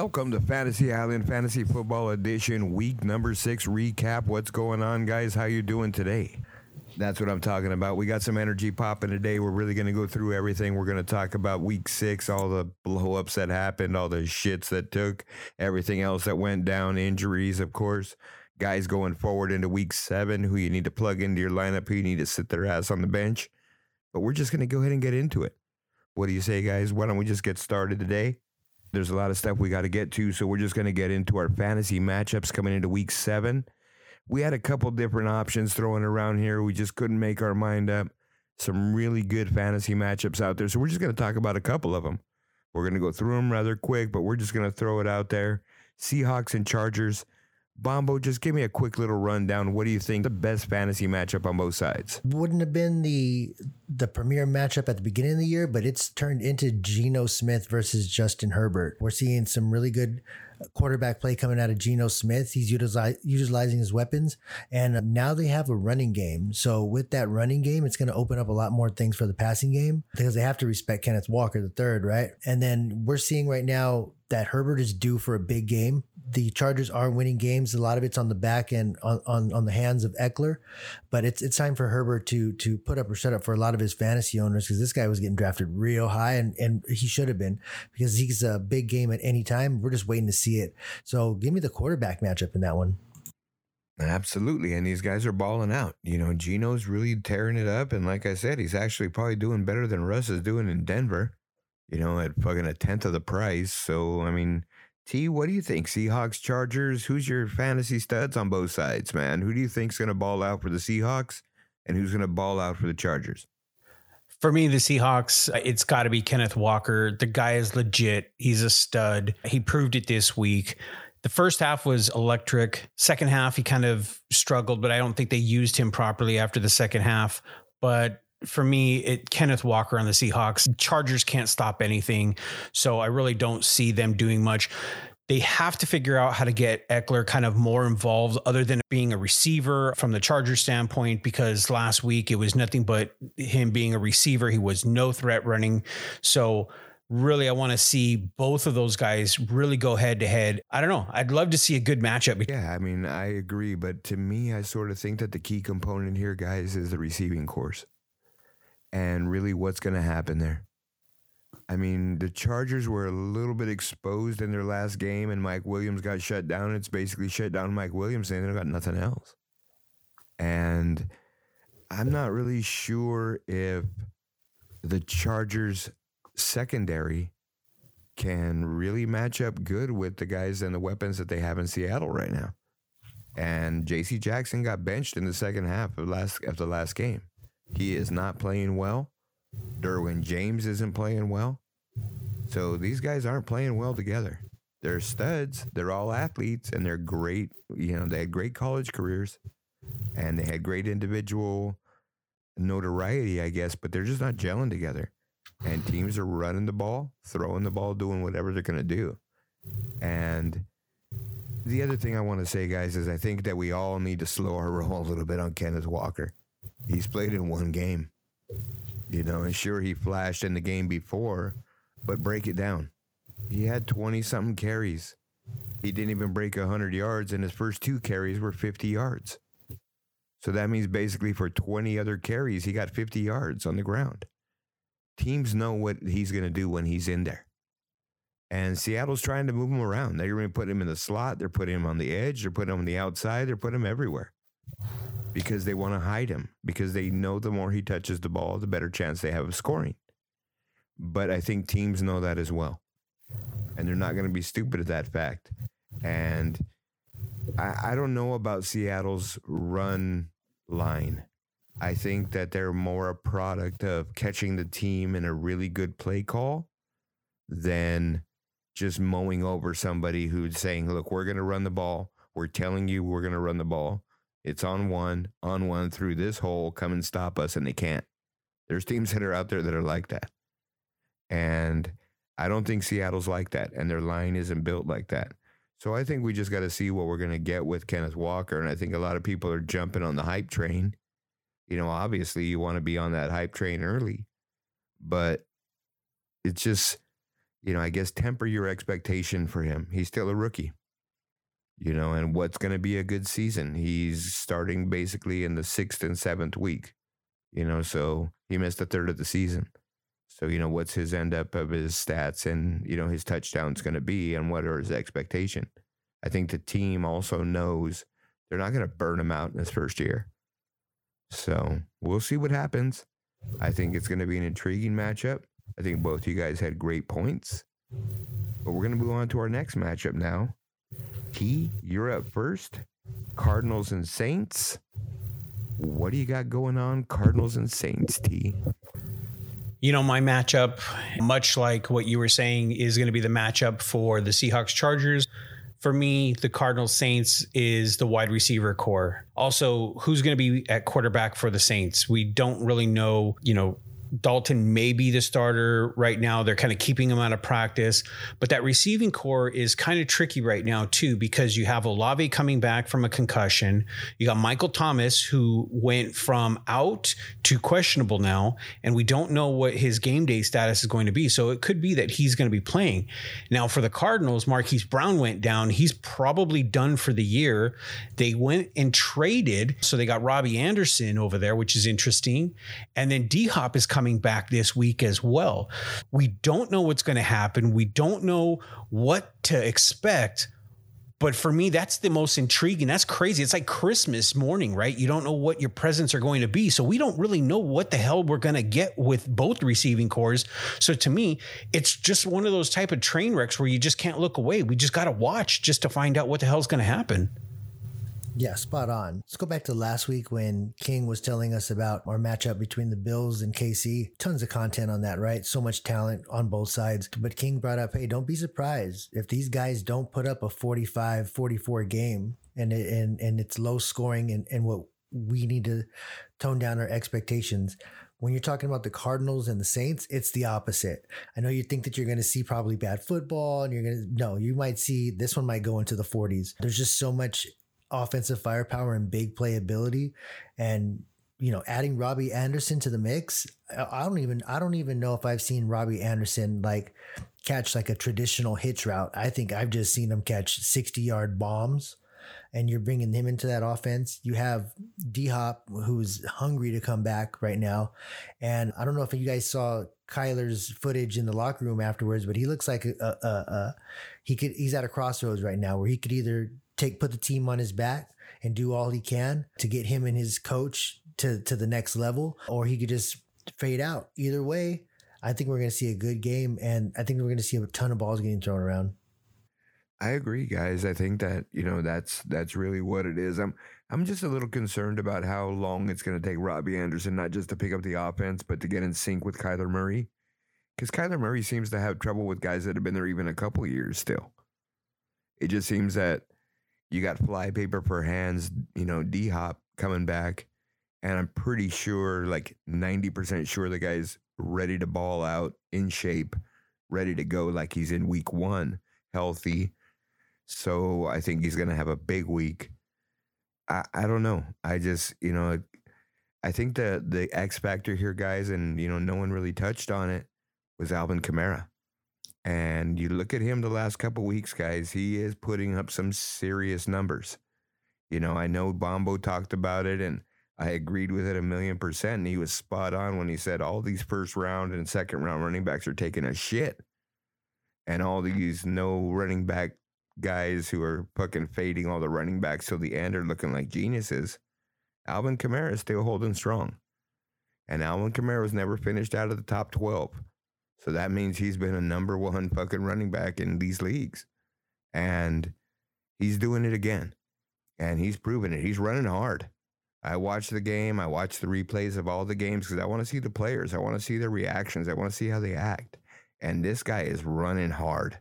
Welcome to Fantasy Island Fantasy Football Edition, week number six recap. What's going on, guys? How you doing today? That's what I'm talking about. We got some energy popping today. We're really going to go through everything. We're going to talk about week six, all the blow ups that happened, all the shits that took, everything else that went down, injuries, of course. Guys going forward into week seven, who you need to plug into your lineup, who you need to sit their ass on the bench. But we're just going to go ahead and get into it. What do you say, guys? Why don't we just get started today? There's a lot of stuff we got to get to, so we're just going to get into our fantasy matchups coming into week seven. We had a couple different options throwing around here. We just couldn't make our mind up. Some really good fantasy matchups out there. So we're just going to talk about a couple of them. We're going to go through them rather quick, but we're just going to throw it out there. Seahawks and Chargers. Bombo, just give me a quick little rundown. What do you think the best fantasy matchup on both sides? Wouldn't have been the the premier matchup at the beginning of the year, but it's turned into Geno Smith versus Justin Herbert. We're seeing some really good quarterback play coming out of Geno Smith. He's utilize, utilizing his weapons, and now they have a running game. So with that running game, it's going to open up a lot more things for the passing game because they have to respect Kenneth Walker the third, right? And then we're seeing right now that Herbert is due for a big game. The Chargers are winning games. A lot of it's on the back end, on, on, on the hands of Ekeler, but it's it's time for Herbert to to put up or shut up for a lot of his fantasy owners because this guy was getting drafted real high and and he should have been because he's a big game at any time. We're just waiting to see it. So give me the quarterback matchup in that one. Absolutely. And these guys are balling out. You know, Geno's really tearing it up. And like I said, he's actually probably doing better than Russ is doing in Denver, you know, at fucking a tenth of the price. So, I mean, T, what do you think? Seahawks, Chargers? Who's your fantasy studs on both sides, man? Who do you think's going to ball out for the Seahawks and who's going to ball out for the Chargers? For me, the Seahawks, it's got to be Kenneth Walker. The guy is legit. He's a stud. He proved it this week. The first half was electric. Second half, he kind of struggled, but I don't think they used him properly after the second half. But for me, it Kenneth Walker on the Seahawks. Chargers can't stop anything, so I really don't see them doing much. They have to figure out how to get Ekeler kind of more involved, other than being a receiver from the Chargers standpoint. Because last week it was nothing but him being a receiver. He was no threat running. So really, I want to see both of those guys really go head to head. I don't know. I'd love to see a good matchup. Yeah, I mean, I agree. But to me, I sort of think that the key component here, guys, is the receiving course and really what's going to happen there. I mean, the Chargers were a little bit exposed in their last game, and Mike Williams got shut down. It's basically shut down Mike Williams, and they got nothing else. And I'm not really sure if the Chargers secondary can really match up good with the guys and the weapons that they have in Seattle right now. And J.C. Jackson got benched in the second half of last of the last game. He is not playing well. Derwin James isn't playing well. So these guys aren't playing well together. They're studs. They're all athletes and they're great. You know, they had great college careers and they had great individual notoriety, I guess, but they're just not gelling together. And teams are running the ball, throwing the ball, doing whatever they're going to do. And the other thing I want to say, guys, is I think that we all need to slow our roll a little bit on Kenneth Walker. He's played in one game. You know, and sure he flashed in the game before, but break it down. He had 20 something carries. He didn't even break 100 yards, and his first two carries were 50 yards. So that means basically for 20 other carries, he got 50 yards on the ground. Teams know what he's going to do when he's in there. And Seattle's trying to move him around. They're going to put him in the slot. They're putting him on the edge. They're putting him on the outside. They're putting him everywhere because they want to hide him because they know the more he touches the ball, the better chance they have of scoring. But I think teams know that as well. And they're not going to be stupid at that fact. And I, I don't know about Seattle's run line. I think that they're more a product of catching the team in a really good play call than just mowing over somebody who's saying, look, we're going to run the ball. We're telling you we're going to run the ball. It's on one, on one through this hole. Come and stop us. And they can't. There's teams that are out there that are like that. And I don't think Seattle's like that. And their line isn't built like that. So I think we just got to see what we're going to get with Kenneth Walker. And I think a lot of people are jumping on the hype train. You know, obviously you want to be on that hype train early, but it's just you know, I guess temper your expectation for him. He's still a rookie, you know, and what's going to be a good season? He's starting basically in the sixth and seventh week, you know, so he missed a third of the season. So, you know, what's his end up of his stats and, you know, his touchdowns going to be and what are his expectation? I think the team also knows they're not going to burn him out in his first year. So we'll see what happens. I think it's going to be an intriguing matchup. I think both you guys had great points. But we're going to move on to our next matchup now. T, you're up first. Cardinals and Saints. What do you got going on, Cardinals and Saints, T? You know, my matchup, much like what you were saying, is going to be the matchup for the Seahawks Chargers for me, the Cardinals Saints is the wide receiver core. Also, who's going to be at quarterback for the Saints? We don't really know, you know, Dalton may be the starter right now. They're kind of keeping him out of practice. But that receiving core is kind of tricky right now, too, because you have Olave coming back from a concussion. You got Michael Thomas, who went from out to questionable now, and we don't know what his game day status is going to be. So it could be that he's going to be playing. Now, for the Cardinals, Marquise Brown went down. He's probably done for the year. They went and traded. So they got Robbie Anderson over there, which is interesting. And then D Hop is coming coming back this week as well. We don't know what's going to happen. We don't know what to expect. But for me, that's the most intriguing. That's crazy. It's like Christmas morning, right? You don't know what your presents are going to be. So we don't really know what the hell we're going to get with both receiving cores. So to me, it's just one of those type of train wrecks where you just can't look away. We just got to watch just to find out what the hell's going to happen. Yeah, spot on. Let's go back to last week when King was telling us about our matchup between the Bills and KC. Tons of content on that, right? So much talent on both sides. But King brought up, hey, don't be surprised if these guys don't put up a 45 44 game and, it, and, and it's low scoring and, and what we need to tone down our expectations when you're talking about the Cardinals and the Saints, it's the opposite. I know you think that you're going to see probably bad football and you're going to, no, you might see this one might go into the 40s. There's just so much offensive firepower and big playability and you know adding Robbie Anderson to the mix I don't even I don't even know if I've seen Robbie Anderson like catch like a traditional hitch route. I think I've just seen him catch 60 yard bombs and you're bringing him into that offense. You have D Hop who's hungry to come back right now. And I don't know if you guys saw Kyler's footage in the locker room afterwards but he looks like a, a, a he could he's at a crossroads right now where he could either take put the team on his back and do all he can to get him and his coach to to the next level, or he could just fade out. Either way, I think we're going to see a good game, and I think we're going to see a ton of balls getting thrown around. I agree, guys. I think that you know that's that's really what it is. I'm I'm just a little concerned about how long it's going to take Robbie Anderson not just to pick up the offense, but to get in sync with Kyler Murray, because Kyler Murray seems to have trouble with guys that have been there even a couple years still. It just seems that you got flypaper for hands, you know, D Hop coming back. And I'm pretty sure, like 90% sure, the guy's ready to ball out in shape, ready to go like he's in week one, healthy. So I think he's going to have a big week. I, I don't know. I just, you know, I think the the X factor here, guys, and you know, no one really touched on it, was Alvin Kamara. And you look at him the last couple weeks, guys, he is putting up some serious numbers. You know, I know Bombo talked about it and I agreed with it a million percent. And he was spot on when he said all these first round and second round running backs are taking a shit. And all these no running back guys who are fucking fading all the running backs till the end are looking like geniuses. Alvin Kamara is still holding strong. And Alvin Kamara was never finished out of the top 12. So that means he's been a number one fucking running back in these leagues. And he's doing it again. And he's proven it. He's running hard. I watch the game. I watch the replays of all the games because I want to see the players. I want to see their reactions. I want to see how they act. And this guy is running hard.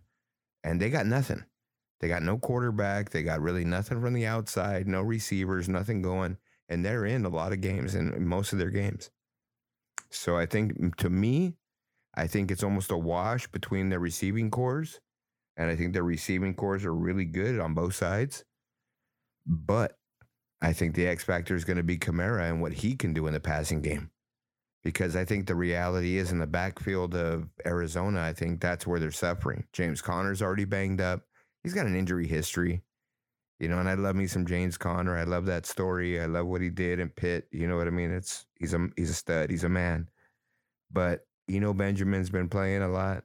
And they got nothing. They got no quarterback. They got really nothing from the outside, no receivers, nothing going. And they're in a lot of games and most of their games. So I think to me, I think it's almost a wash between their receiving cores. And I think their receiving cores are really good on both sides. But I think the X factor is going to be Kamara and what he can do in the passing game. because I think the reality is in the backfield of Arizona, I think that's where they're suffering. James Conner's already banged up. He's got an injury history. You know, and I love me some James Conner. I love that story. I love what he did in Pitt. You know what I mean? It's he's a he's a stud. He's a man. But Eno Benjamin's been playing a lot.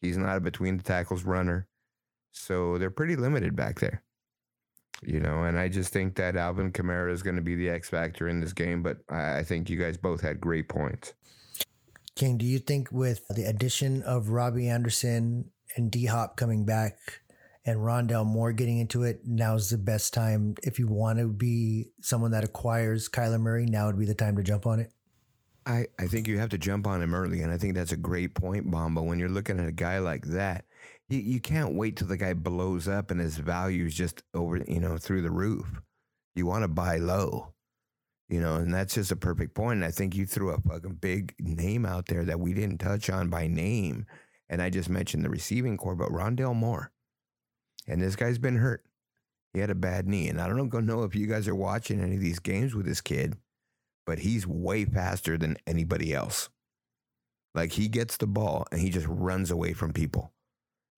He's not a between the tackles runner. So they're pretty limited back there. You know, and I just think that Alvin Kamara is going to be the X factor in this game. But I think you guys both had great points. King, do you think with the addition of Robbie Anderson and D Hop coming back and Rondale Moore getting into it, now's the best time. If you want to be someone that acquires Kyler Murray, now would be the time to jump on it. I, I think you have to jump on him early. And I think that's a great point, Bomba. When you're looking at a guy like that, you, you can't wait till the guy blows up and his value's just over, you know, through the roof. You want to buy low, you know, and that's just a perfect point. And I think you threw a fucking big name out there that we didn't touch on by name. And I just mentioned the receiving core, but Rondale Moore. And this guy's been hurt. He had a bad knee. And I don't know if you guys are watching any of these games with this kid, but he's way faster than anybody else. Like he gets the ball and he just runs away from people.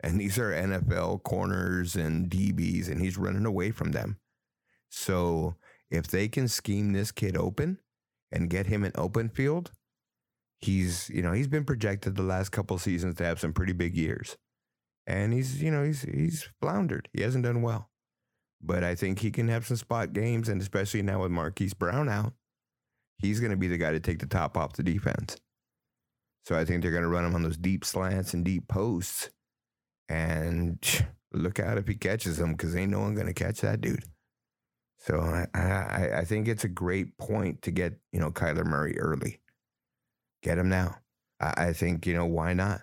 And these are NFL corners and DBs, and he's running away from them. So if they can scheme this kid open and get him an open field, he's you know he's been projected the last couple seasons to have some pretty big years, and he's you know he's he's floundered. He hasn't done well, but I think he can have some spot games, and especially now with Marquise Brown out, he's going to be the guy to take the top off the defense. So I think they're going to run him on those deep slants and deep posts and look out if he catches them because ain't no one going to catch that dude. So I, I, I think it's a great point to get, you know, Kyler Murray early. Get him now. I, I think, you know, why not?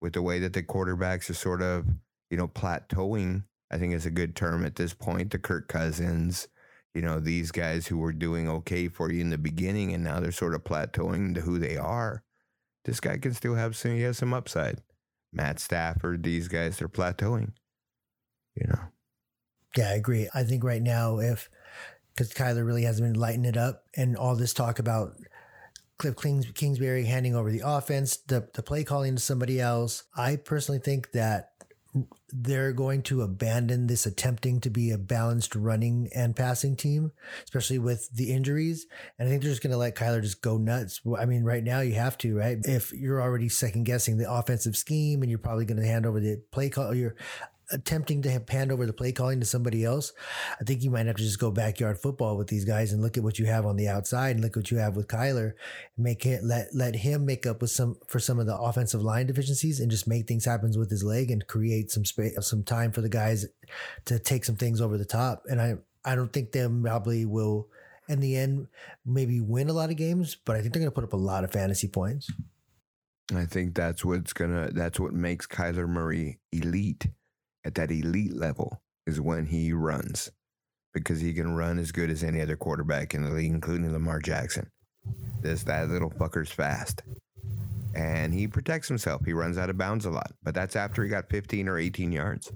With the way that the quarterbacks are sort of, you know, plateauing, I think it's a good term at this point. The Kirk Cousins, you know, these guys who were doing okay for you in the beginning and now they're sort of plateauing to who they are. This guy can still have some, he has some upside. Matt Stafford, these guys, they're plateauing. You know. Yeah, I agree. I think right now, if because Kyler really hasn't been lighting it up, and all this talk about Cliff Kings, Kingsbury handing over the offense, the the play calling to somebody else, I personally think that they're going to abandon this attempting to be a balanced running and passing team, especially with the injuries. And I think they're just going to let Kyler just go nuts. I mean, right now you have to, right? If you're already second guessing the offensive scheme and you're probably going to hand over the play call, you're attempting to hand over the play calling to somebody else, I think you might have to just go backyard football with these guys and look at what you have on the outside and look what you have with Kyler and make it let let him make up with some for some of the offensive line deficiencies and just make things happen with his leg and create some space some time for the guys to take some things over the top. And I I don't think they probably will in the end maybe win a lot of games, but I think they're gonna put up a lot of fantasy points. I think that's what's gonna that's what makes Kyler Murray elite at that elite level is when he runs because he can run as good as any other quarterback in the league, including Lamar Jackson. This that little fucker's fast. And he protects himself. He runs out of bounds a lot, but that's after he got 15 or 18 yards.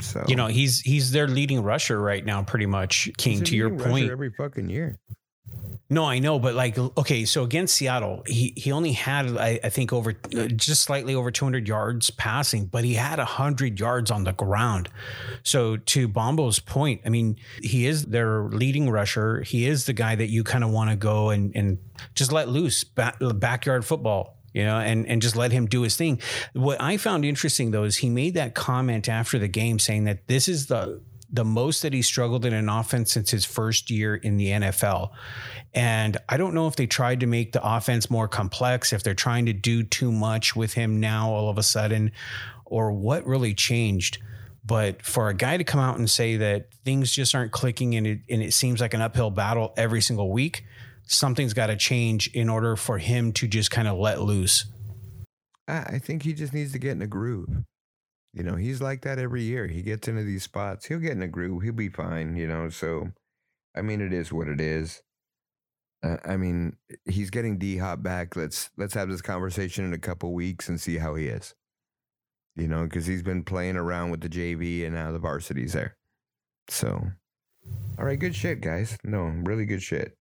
So you know he's he's their leading rusher right now, pretty much. King, to your point, every fucking year. No, I know, but like, okay, so against Seattle, he he only had I, I think over uh, just slightly over 200 yards passing, but he had 100 yards on the ground. So to Bombo's point, I mean, he is their leading rusher. He is the guy that you kind of want to go and and just let loose back, backyard football you know, and and just let him do his thing. What I found interesting though is he made that comment after the game saying that this is the the most that he struggled in an offense since his first year in the NFL. And I don't know if they tried to make the offense more complex, if they're trying to do too much with him now all of a sudden, or what really changed. But for a guy to come out and say that things just aren't clicking and it, and it seems like an uphill battle every single week, something's got to change in order for him to just kind of let loose. I think he just needs to get in a groove. You know, he's like that every year. He gets into these spots. He'll get in a groove. He'll be fine, you know. So, I mean, it is what it is. Uh, I mean, he's getting D Hop back. Let's let's have this conversation in a couple weeks and see how he is. You know, because he's been playing around with the JV and now the varsity's there. So, all right, good shit, guys. No, really good shit.